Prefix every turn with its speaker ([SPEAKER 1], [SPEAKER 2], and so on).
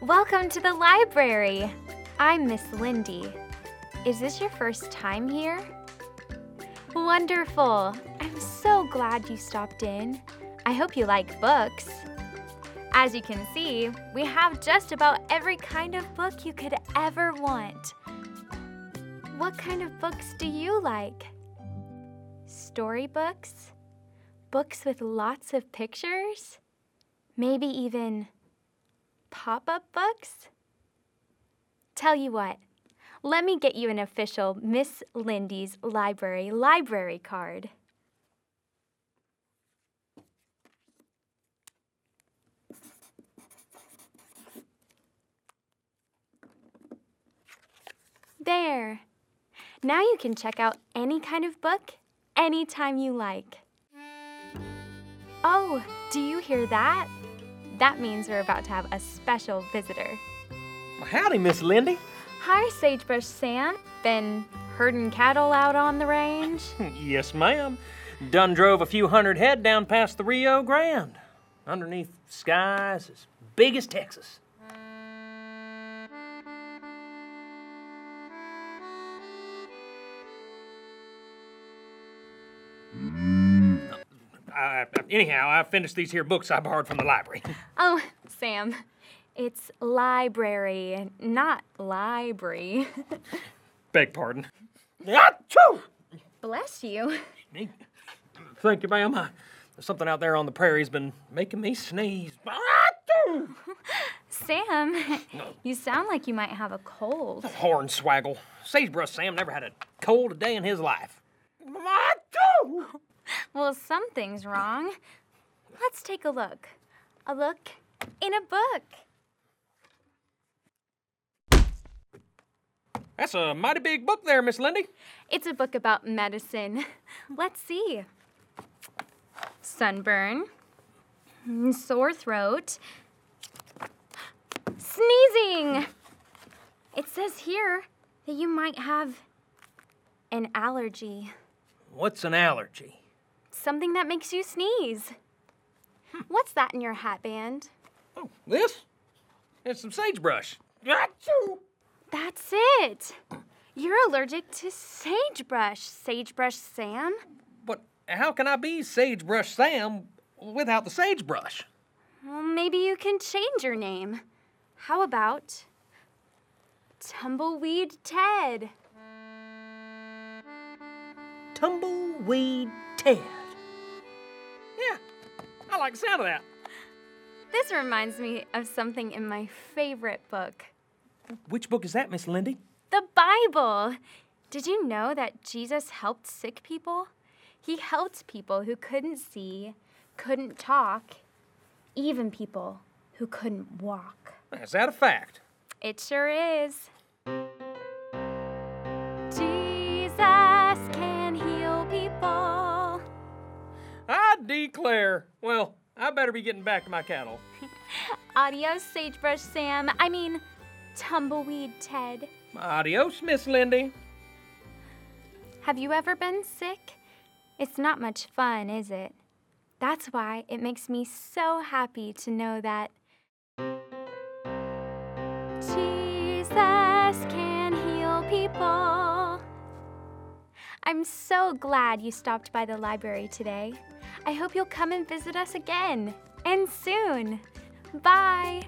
[SPEAKER 1] Welcome to the library. I'm Miss Lindy. Is this your first time here? Wonderful. I'm so glad you stopped in. I hope you like books. As you can see, we have just about every kind of book you could ever want. What kind of books do you like? Storybooks? Books with lots of pictures? Maybe even pop up books? Tell you what, let me get you an official Miss Lindy's Library library card. There. Now you can check out any kind of book anytime you like. Oh, do you hear that? That means we're about to have a special visitor.
[SPEAKER 2] Well, howdy, Miss Lindy.
[SPEAKER 1] Hi, Sagebrush Sam. Been herding cattle out on the range?
[SPEAKER 2] yes, ma'am. Done drove a few hundred head down past the Rio Grande, underneath skies as big as Texas. Mm. I, anyhow, I finished these here books I borrowed from the library.
[SPEAKER 1] Oh, Sam, it's library, not library.
[SPEAKER 2] Beg pardon. Achoo!
[SPEAKER 1] Bless you.
[SPEAKER 2] Thank you, ma'am. Uh, something out there on the prairie's been making me sneeze. Achoo!
[SPEAKER 1] Sam, you sound like you might have a cold.
[SPEAKER 2] Hornswaggle. Sagebrush Sam never had a cold a day in his life.
[SPEAKER 1] Well, something's wrong. Let's take a look. A look in a book.
[SPEAKER 2] That's a mighty big book there, Miss Lindy.
[SPEAKER 1] It's a book about medicine. Let's see. Sunburn, sore throat, sneezing. It says here that you might have an allergy,
[SPEAKER 2] What's an allergy?
[SPEAKER 1] Something that makes you sneeze. Hmm. What's that in your hat band?
[SPEAKER 2] Oh, this? It's some sagebrush. Achoo!
[SPEAKER 1] That's it. You're allergic to sagebrush, Sagebrush Sam.
[SPEAKER 2] But how can I be Sagebrush Sam without the sagebrush?
[SPEAKER 1] Well, maybe you can change your name. How about Tumbleweed Ted?
[SPEAKER 2] Tumbleweed Ted. Like the sound of that.
[SPEAKER 1] This reminds me of something in my favorite book,
[SPEAKER 2] Which book is that, Miss Lindy?
[SPEAKER 1] the Bible. Did you know that Jesus helped sick people? He helped people who couldn't see, couldn't talk, even people who couldn't walk.
[SPEAKER 2] Is that a fact?
[SPEAKER 1] It sure is.
[SPEAKER 2] Declare. Well, I better be getting back to my cattle.
[SPEAKER 1] Adios, Sagebrush Sam. I mean, Tumbleweed Ted.
[SPEAKER 2] Adios, Miss Lindy.
[SPEAKER 1] Have you ever been sick? It's not much fun, is it? That's why it makes me so happy to know that Jesus can heal people. I'm so glad you stopped by the library today. I hope you'll come and visit us again, and soon. Bye.